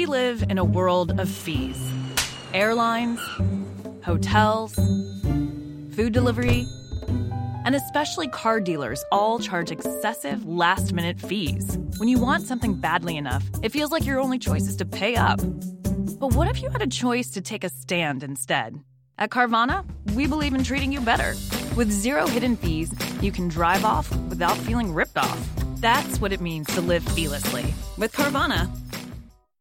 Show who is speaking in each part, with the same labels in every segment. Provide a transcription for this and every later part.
Speaker 1: We live in a world of fees airlines, hotels, food delivery, and especially car dealers all charge excessive last minute fees. When you want something badly enough, it feels like your only choice is to pay up. But what if you had a choice to take a stand instead? At Carvana, we believe in treating you better. With zero hidden fees, you can drive off without feeling ripped off. That's what it means to live fearlessly. With Carvana,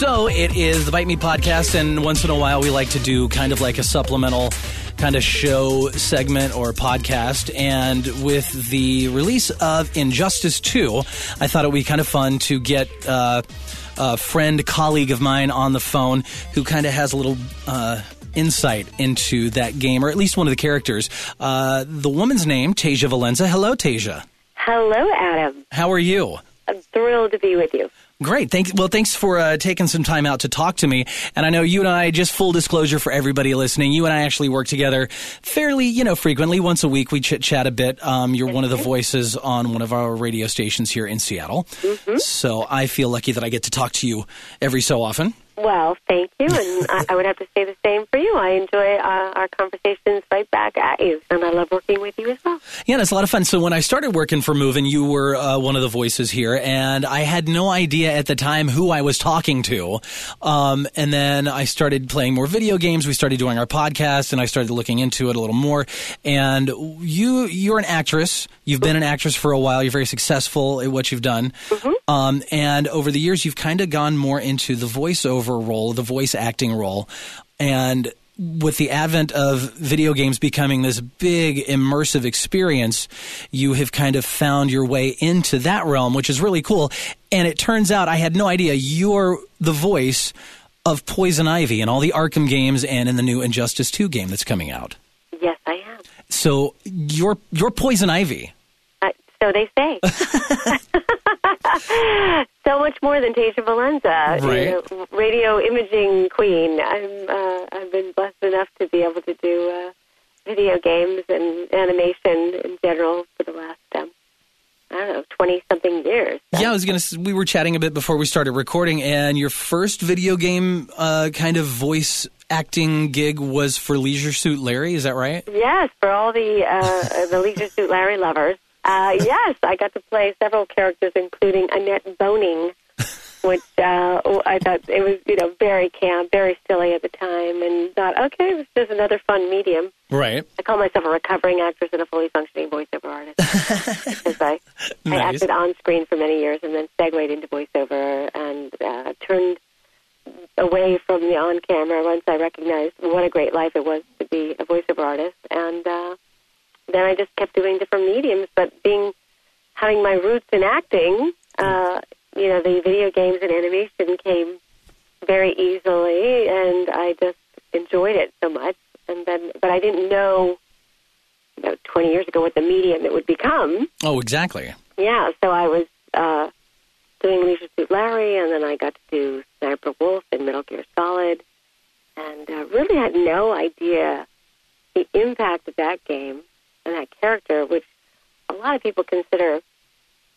Speaker 2: So it is the Bite Me podcast, and once in a while we like to do kind of like a supplemental kind of show segment or podcast. And with the release of Injustice 2, I thought it would be kind of fun to get uh, a friend, colleague of mine on the phone who kind of has a little. Uh, Insight into that game, or at least one of the characters. Uh, the woman's name, Tasia Valenza. Hello, Tasia.
Speaker 3: Hello, Adam.
Speaker 2: How are you?
Speaker 3: I'm thrilled to be with you.
Speaker 2: Great. Thanks. Well, thanks for uh, taking some time out to talk to me. And I know you and I, just full disclosure for everybody listening, you and I actually work together fairly, you know, frequently. Once a week, we chit chat a bit. Um, you're one of the voices on one of our radio stations here in Seattle. So I feel lucky that I get to talk to you every so often.
Speaker 3: Well, thank you, and I, I would have to say the same for you. I enjoy uh, our conversations right back at you, and I love working with you as well.
Speaker 2: Yeah, and it's a lot of fun. So when I started working for Movin', you were uh, one of the voices here, and I had no idea at the time who I was talking to. Um, and then I started playing more video games. We started doing our podcast, and I started looking into it a little more. And you, you're an actress. You've been an actress for a while. You're very successful at what you've done. Um, and over the years, you've kind of gone more into the voiceover role, the voice acting role, and with the advent of video games becoming this big immersive experience, you have kind of found your way into that realm, which is really cool. And it turns out I had no idea you're the voice of Poison Ivy in all the Arkham games and in the new Injustice 2 game that's coming out.
Speaker 3: Yes, I am.
Speaker 2: So you're you're Poison Ivy.
Speaker 3: Uh, so they say. so much more than Tasia Valenza,
Speaker 2: Right.
Speaker 3: you know, radio imaging queen. I'm, uh, I've been blessed enough to be able to do uh, video games and animation in general for the last, um, I don't know, 20 something years.
Speaker 2: Yeah, I was gonna. s- We were chatting a bit before we started recording, and your first video game uh, kind of voice acting gig was for Leisure Suit Larry. Is that right?
Speaker 3: Yes, for all the uh, the Leisure Suit Larry lovers. Uh, yes, I got to play several characters, including Annette Boning, which uh, I thought it was you know very camp, very silly at the time, and thought okay, it was just another fun medium.
Speaker 2: Right.
Speaker 3: I call myself a recovering actress and a fully functioning voiceover artist because I, I acted on screen for many years and then segued into voiceover and uh, turned away from the on camera once I recognized what a great life it was to be a voiceover artist. And uh, then I just kept doing different mediums, but being having my roots in acting, uh, you know, the video games and animation came very easily, and I just enjoyed it so much. And then, but I didn't know, know, 20 years ago what the medium it would become.
Speaker 2: Oh, exactly.
Speaker 3: Yeah, so I was uh, doing Leisure Suit Larry, and then I got to do Sniper Wolf and Metal Gear Solid, and uh, really had no idea the impact of that game and that character, which a lot of people consider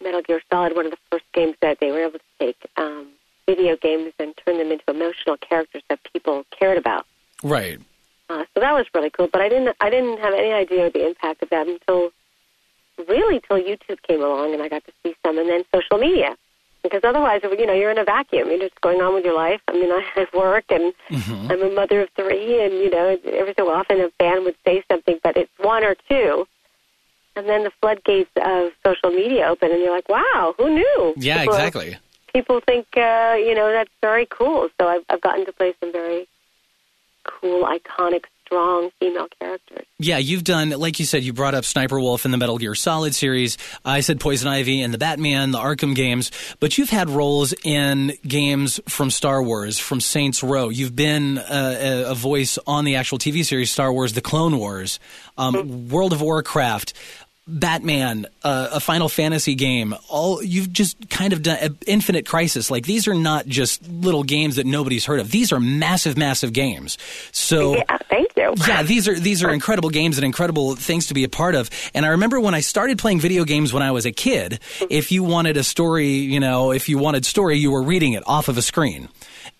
Speaker 3: Metal Gear Solid one of the first games that they were able to take um, video games and turn them into emotional characters that people cared about.
Speaker 2: Right.
Speaker 3: Uh, so that was really cool. But I didn't I didn't have any idea of the impact of that until really till YouTube came along and I got to see some, and then social media. Because otherwise, you know, you're in a vacuum. You're just going on with your life. I mean, I have work, and I'm a mother of three, and you know, every so often a fan would say something, but it's one or two, and then the floodgates of social media open, and you're like, "Wow, who knew?"
Speaker 2: Yeah,
Speaker 3: People-
Speaker 2: exactly.
Speaker 3: people think uh, you know that's very cool. So I've, I've gotten to play some very cool, iconic, strong female characters.
Speaker 2: Yeah, you've done, like you said, you brought up Sniper Wolf in the Metal Gear Solid series. I said Poison Ivy in the Batman, the Arkham games, but you've had roles in games from Star Wars, from Saints Row. You've been uh, a, a voice on the actual TV series Star Wars, The Clone Wars, um, World of Warcraft. Batman, uh, a Final Fantasy game, all you've just kind of done uh, Infinite Crisis. Like these are not just little games that nobody's heard of. These are massive, massive games. So
Speaker 3: Yeah, thank you.
Speaker 2: yeah, these are these are incredible games and incredible things to be a part of. And I remember when I started playing video games when I was a kid, if you wanted a story, you know, if you wanted story, you were reading it off of a screen.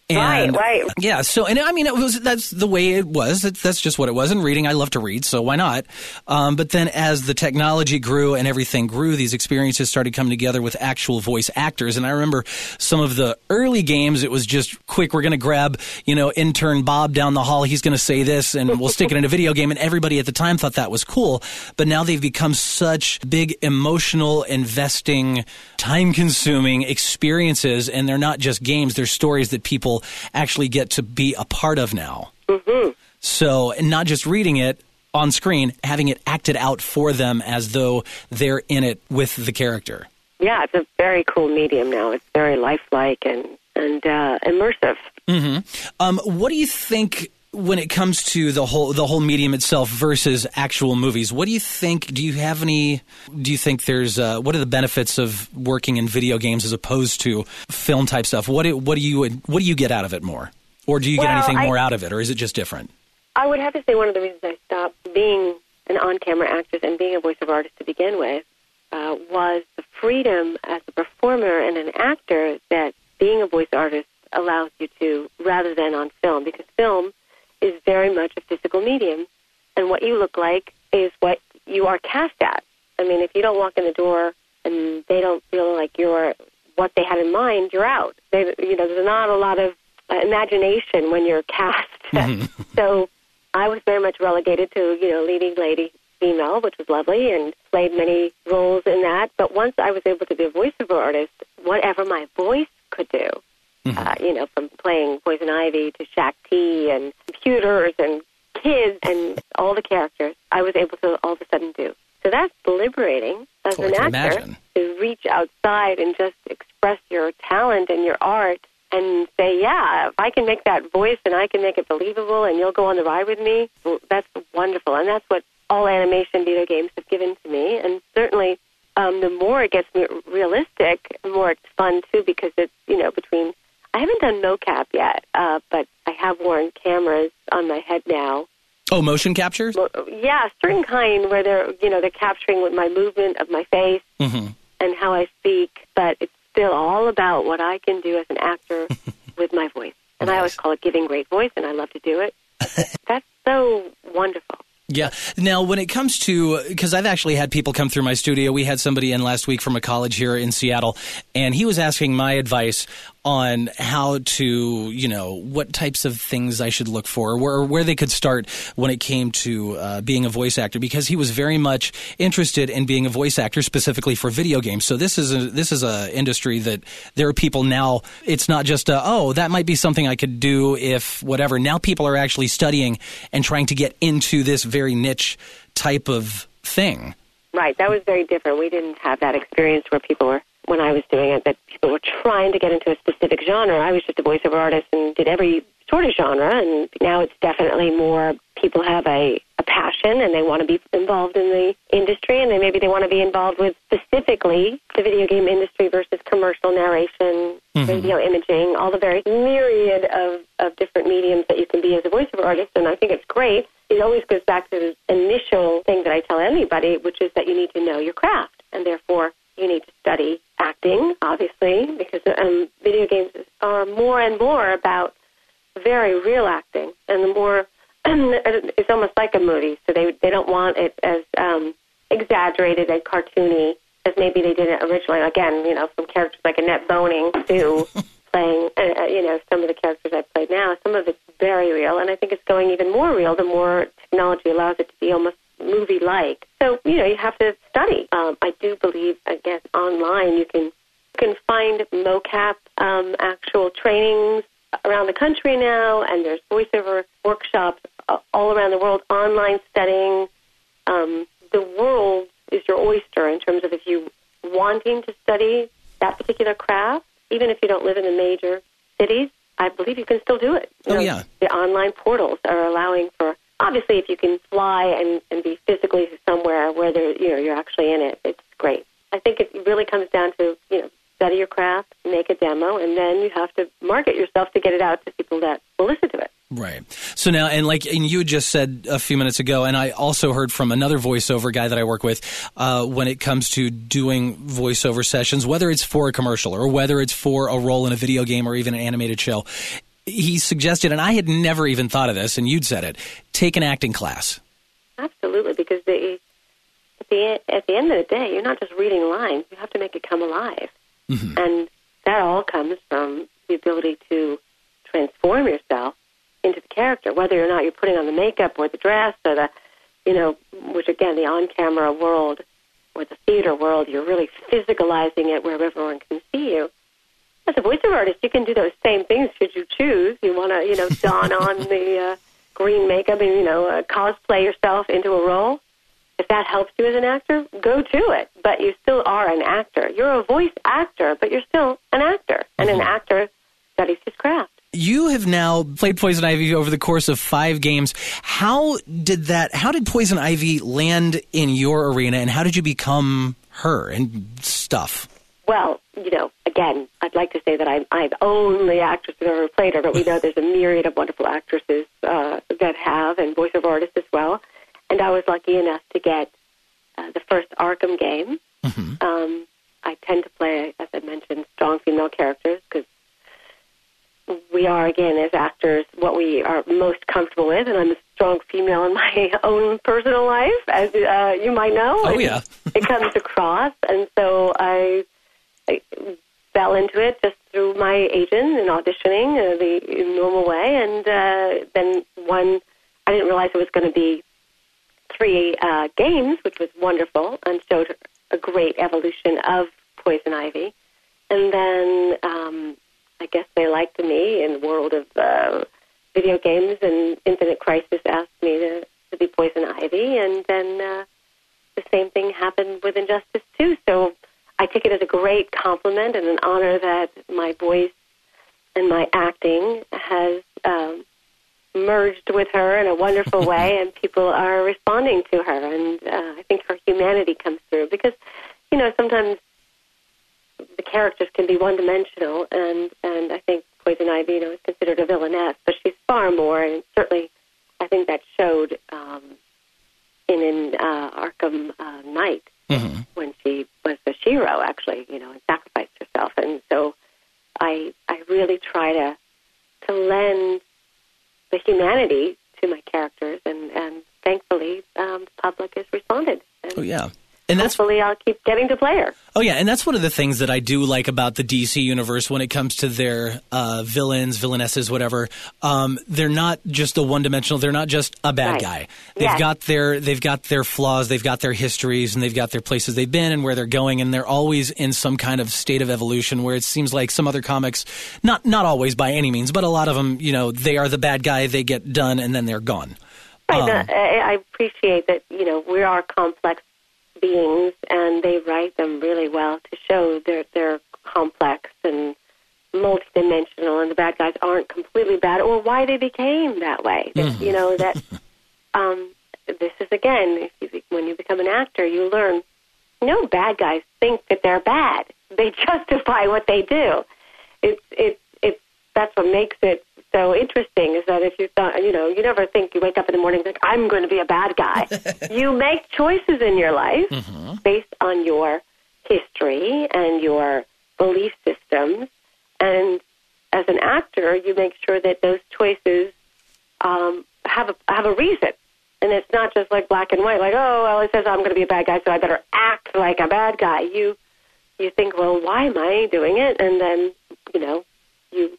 Speaker 2: And,
Speaker 3: Right, right.
Speaker 2: Yeah. So, and I mean, it was that's the way it was. That's, that's just what it was. And reading, I love to read, so why not? Um, but then, as the technology grew and everything grew, these experiences started coming together with actual voice actors. And I remember some of the early games. It was just quick. We're going to grab, you know, intern Bob down the hall. He's going to say this, and we'll stick it in a video game. And everybody at the time thought that was cool. But now they've become such big emotional, investing, time-consuming experiences, and they're not just games. They're stories that people actually get to be a part of now. Mm-hmm. So, and not just reading it on screen, having it acted out for them as though they're in it with the character.
Speaker 3: Yeah, it's a very cool medium now. It's very lifelike and and uh, immersive.
Speaker 2: Um, what do you think when it comes to the whole the whole medium itself versus actual movies? What do you think? Do you have any? Do you think there's uh, what are the benefits of working in video games as opposed to film type stuff? What do, what do you what do you get out of it more, or do you get anything
Speaker 3: I-
Speaker 2: more out of it, or is it just different?
Speaker 3: I would have to say one of the reasons I stopped being an on-camera actress and being a voiceover artist to begin with uh, was the freedom as a performer and an actor that being a voice artist allows you to, rather than on film, because film is very much a physical medium, and what you look like is what you are cast at. I mean, if you don't walk in the door and they don't feel like you're what they had in mind, you're out. They, you know, there's not a lot of uh, imagination when you're cast. so I was very much relegated to, you know, leading lady female, which was lovely, and played many roles in that. But once I was able to be a voiceover artist, whatever my voice could do, uh, you know, from playing Poison Ivy to Shaak Ti and computers and kids and all the characters, I was able to all of a sudden do. So that's liberating as
Speaker 2: Oh,
Speaker 3: an actor
Speaker 2: imagine.
Speaker 3: to reach outside and just express your talent and your art and say, yeah, if I can make that voice and I can make it believable and you'll go on the ride with me, well, that's wonderful. And that's what all animation video games have given to me. And certainly, um, the more it gets me realistic, the more it's fun too because it's, you know, between, I haven't done mocap yet, uh, but have worn cameras on my head now
Speaker 2: Oh, motion capture.
Speaker 3: well, yeah, certain kind where they're you know they're capturing with my movement of my face
Speaker 2: Mm-hmm.
Speaker 3: and how I speak, but it's still all about what I can do as an actor with my voice. And I always call it giving great voice, and I love to do it. That's so wonderful.
Speaker 2: Yeah. Now, when it comes to, because I've actually had people come through my studio. We had somebody in last week from a college here in Seattle, and he was asking my advice on how to, you know, what types of things I should look for, where where they could start when it came to uh, being a voice actor, because he was very much interested in being a voice actor specifically for video games. So this is a this is a industry that there are people now. It's not just a, oh that might be something I could do if whatever. Now people are actually studying and trying to get into this very niche type of thing.
Speaker 3: Right, that was very different. We didn't have that experience where people were, when I was doing it, that people were trying to get into a specific genre. I was just a voiceover artist and did every sort of genre, and now it's definitely more people have a, a passion and they want to be involved in the industry, and then maybe they want to be involved with specifically the video game industry versus commercial narration, mm-hmm. radio imaging, all the various myriad of, of different mediums that you can be as a voiceover artist, and I think it's great it always goes back to the initial thing that I tell anybody, which is that you need to know your craft, and therefore you need to study acting, obviously, because um, video games are more and more about very real acting, and the more it's almost like a movie, so they they don't want it as um, exaggerated and cartoony as maybe they did it originally. Again, you know, from characters like Annette Boning to playing, uh, uh, you know, some of the characters I played now. Some of it's very real, and I think it's going even more real the more technology allows it to be almost movie-like. So, you know, you have to study. Um, I do believe, I guess, online you can you can find mocap um, actual trainings around the country now, and there's voiceover workshops uh, all around the world, online studying. Um, the world is your oyster in terms of if you wanting to study that particular craft, even if you don't live in the major cities, I believe you can still do it. You
Speaker 2: Oh,
Speaker 3: know,
Speaker 2: yeah.
Speaker 3: The online portals are allowing for obviously if you can fly and, and be physically somewhere where there you know you're actually in it, it's great. I think it really comes down to, you know, study your craft, make a demo, and then you have to market yourself to get it out to people that will listen to it.
Speaker 2: Right. So now, and like and you just said a few minutes ago, and I also heard from another voiceover guy that I work with uh, when it comes to doing voiceover sessions, whether it's for a commercial or whether it's for a role in a video game or even an animated show. He suggested, and I had never even thought of this, and you'd said it: take an acting class.
Speaker 3: Absolutely, because the, at the at the end of the day, you're not just reading lines; you have to make it come alive, mm-hmm. and that all comes from the ability to transform yourself into the character, whether or not you're putting on the makeup or the dress or the, you know, which again, the on-camera world or the theater world, you're really physicalizing it where everyone can see you. As a voiceover artist, you can do those same things should you choose. You want to, you know, don on the uh, green makeup and, you know, uh, cosplay yourself into a role. If that helps you as an actor, go to it. But you still are an actor. You're a voice actor, but you're still an actor. And an actor studies his craft.
Speaker 2: You have now played Poison Ivy over the course of five games. How did that? How did Poison Ivy land in your arena, and how did you become her and stuff?
Speaker 3: Well, you know, again, I'd like to say that I'm, I'm only actress who's ever played her, but we know there's a myriad of wonderful actresses uh, that have, and voiceover artists as well. And I was lucky enough to get uh, the first Arkham game. Um, I tend to play, as I mentioned, strong female characters because we are, again, as actors, what we are most comfortable with. And I'm a strong female in my own personal life, as uh, you might know.
Speaker 2: Oh, yeah.
Speaker 3: it comes across. And so I, I fell into it just through my agent and auditioning uh, the normal way. And uh, then one, I didn't realize it was going to be three uh, games, which was wonderful and showed a great evolution of Poison Ivy. And then um, I guess they liked me in the world of uh, video games, and Infinite Crisis asked me to, to be Poison Ivy, and then uh, the same thing happened with Injustice 2. So I take it as a great compliment and an honor that my voice and my acting has um, merged with her in a wonderful way, and people are responding to her. And uh, I think her humanity comes through because, you know, sometimes the characters can be one dimensional, and and I think Poison Ivy, you know, is considered a villainess, but she's far more, and certainly I think that showed um, in in uh, Arkham uh, Knight when she was the shero, actually, you know, and sacrificed herself, and so I I really try to to lend the humanity to my characters, and and thankfully um, the public has responded. And
Speaker 2: Oh yeah, and that's
Speaker 3: hopefully I'll keep getting to play her.
Speaker 2: Oh yeah, and that's one of the things that I do like about the DC universe when it comes to their uh, villains, villainesses, whatever. Um, they're not just a one-dimensional. They're not just a bad
Speaker 3: Right.
Speaker 2: guy. They've
Speaker 3: Yes.
Speaker 2: got their they've got their flaws. They've got their histories, and they've got their places they've been and where they're going. And they're always in some kind of state of evolution where it seems like some other comics, not not always by any means, but a lot of them, you know, they are the bad guy. They get done, and then they're gone.
Speaker 3: Right.
Speaker 2: Um,
Speaker 3: I, I appreciate that, you know, we are complex beings and they write them really well to show they're, they're complex and multidimensional and the bad guys aren't completely bad or why they became that way. That, You know, that um, this is, again, if you, when you become an actor, you learn no bad guys think that they're bad. They justify what they do. It's, it's, it's, that's what makes it so interesting is that if you thought, you know, you never think you wake up in the morning think, I'm going to be a bad guy. you make choices in your life based on your history and your belief systems. And as an actor, you make sure that those choices um, have a have a reason, and it's not just like black and white. Like, oh, well, it says I'm going to be a bad guy, so I better act like a bad guy. You you think, well, why am I doing it? And then you know, you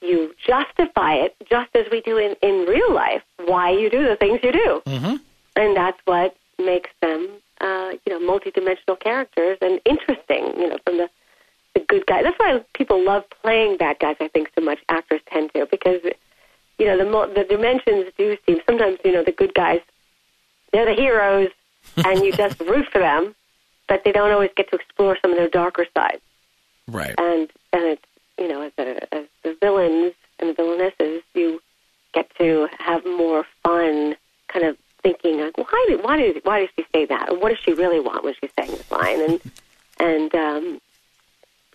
Speaker 3: you justify it just as we do in in real life. Why you do the things you do, mm-hmm. and that's what makes them, uh, you know, multidimensional characters and interesting. You know, from the the good guy. That's why people love playing bad guys. I think so much actors tend to because you know the mo- the dimensions do seem sometimes you know the good guys they're the heroes and you just root for them, but they don't always get to explore some of their darker sides.
Speaker 2: Right.
Speaker 3: And and it's you know as a, as the villains and the villainesses you get to have more fun, kind of thinking like why did why did why did she say that? What does she really want when she's saying this line? And and um,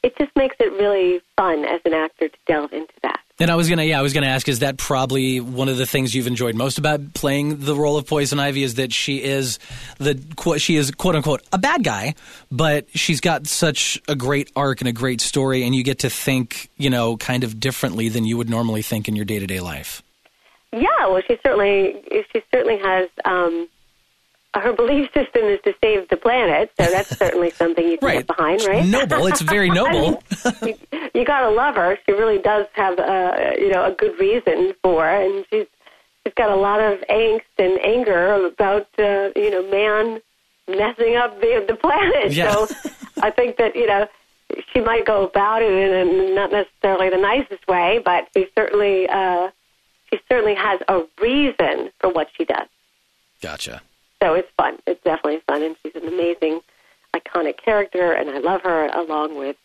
Speaker 3: it just makes it really fun as an actor to delve into that.
Speaker 2: And I was gonna, yeah, I was gonna ask, is that probably one of the things you've enjoyed most about playing the role of Poison Ivy? Is that she is the she is quote unquote a bad guy, but she's got such a great arc and a great story, and you get to think, you know, kind of differently than you would normally think in your day to day life.
Speaker 3: Yeah, well, she certainly she certainly has. Um, her belief system is to save the planet, so that's certainly something you can
Speaker 2: Right.
Speaker 3: get behind, right?
Speaker 2: Noble. It's very
Speaker 3: I
Speaker 2: noble.
Speaker 3: mean, you, you gotta love her. She really does have, uh, you know, a good reason for, and she's she's got a lot of angst and anger about, uh, you know, man messing up the the planet.
Speaker 2: Yeah.
Speaker 3: So I think that you know she might go about it in a, not necessarily the nicest way, but she certainly uh, she certainly has a reason for what she does.
Speaker 2: Gotcha.
Speaker 3: So it's fun. It's definitely fun, and she's an amazing, iconic character, and I love her along with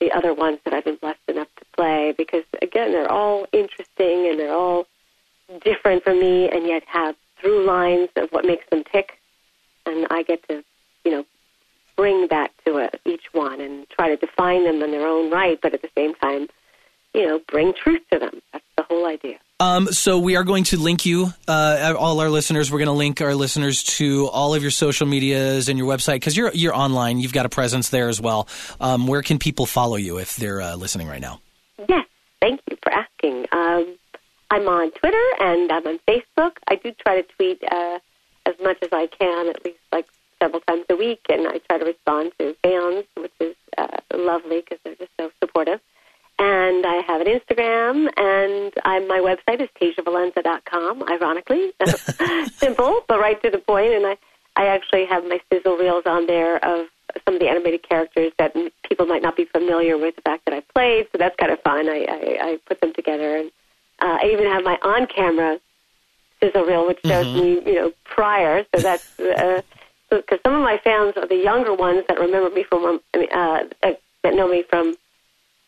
Speaker 3: the other ones that I've been blessed enough to play because again, they're all interesting and they're all different from me, and yet have through lines of what makes them tick, and I get to, you know, bring that to a, each one and try to define them in their own right, but at the same time, you know, bring truth to them. That's the whole idea.
Speaker 2: Um, so we are going to link you, uh, all our listeners. We're going to link our listeners to all of your social medias and your website because you're you're online. You've got a presence there as well. Um, where can people follow you if they're uh, listening right now?
Speaker 3: Yes, thank you for asking. Um, I'm on Twitter and I'm on Facebook. I do try to tweet uh, as much as I can, at least like several times a week, and I try to respond to fans, which is uh, lovely because they're just so supportive. And I have an Instagram, and I'm, my website is TasiaValenza.com, ironically. Simple, but right to the point. And I, I actually have my sizzle reels on there of some of the animated characters that people might not be familiar with the fact that I played, so that's kind of fun. I, I, I put them together. And uh, I even have my on-camera sizzle reel, which shows me, you know, prior. So that's uh, because some of my fans are the younger ones that remember me from, um, I uh, that know me from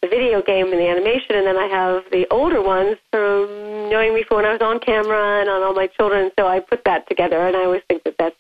Speaker 3: the video game and the animation, and then I have the older ones from knowing me from when I was on camera and on all my children. So I put that together, and I always think that that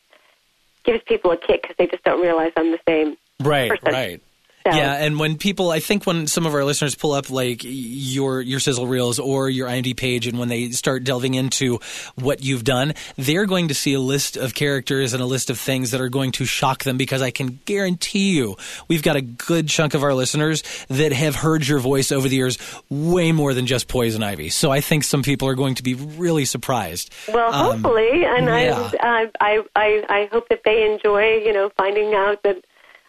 Speaker 3: gives people a kick because they just don't realize I'm the same.
Speaker 2: Right,
Speaker 3: person.
Speaker 2: right.
Speaker 3: So,
Speaker 2: Yeah, and when people, I think when some of our listeners pull up like your your sizzle reels or your IMDb page, and when they start delving into what you've done, they're going to see a list of characters and a list of things that are going to shock them. Because I can guarantee you, we've got a good chunk of our listeners that have heard your voice over the years, way more than just Poison Ivy. So I think some people are going to be really surprised.
Speaker 3: Well,
Speaker 2: Um,
Speaker 3: hopefully, and
Speaker 2: yeah.
Speaker 3: I, I, I, I hope that they enjoy, you know, finding out that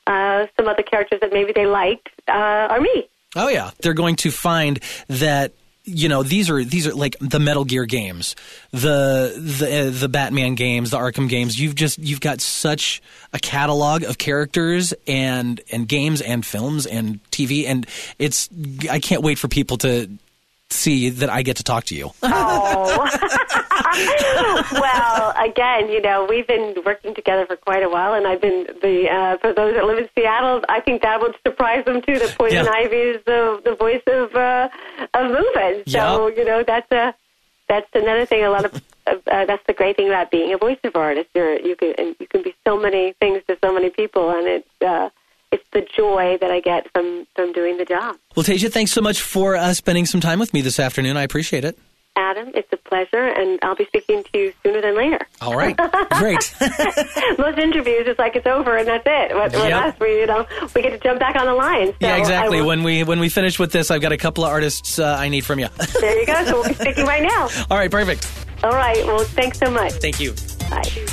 Speaker 3: uh, some other characters that maybe they liked uh, are me.
Speaker 2: Oh yeah, they're going to find that you know these are these are like the Metal Gear games, the the uh, the Batman games, the Arkham games. You've just you've got such a catalog of characters and and games and films and TV, and it's I can't wait for people to see that I get to talk to you.
Speaker 3: Oh. well, again, you know, we've been working together for quite a while, and I've been the uh, for those that live in Seattle. I think that would surprise them too. That Poison
Speaker 2: Yeah.
Speaker 3: Ivy is the the voice of uh, of Movin'. So
Speaker 2: Yeah.
Speaker 3: you know, that's a that's another thing. A lot of uh, that's the great thing about being a voiceover artist. You're, you can and you can be so many things to so many people, and it. uh, it's the joy that I get from from doing the job.
Speaker 2: Well, Tasia, thanks so much for uh, spending some time with me this afternoon. I appreciate it.
Speaker 3: Adam, it's a pleasure, and I'll be speaking to you sooner than later.
Speaker 2: All right, great.
Speaker 3: Most interviews, it's like it's over and that's it. With,
Speaker 2: Yep.
Speaker 3: us, we you know we get to jump back on the line. So
Speaker 2: yeah, exactly. When we when we finish with this, I've got a couple of artists uh, I need from you.
Speaker 3: there you go. So we'll be speaking right now.
Speaker 2: All right, perfect.
Speaker 3: All right. Well, thanks so much.
Speaker 2: Thank you.
Speaker 3: Bye.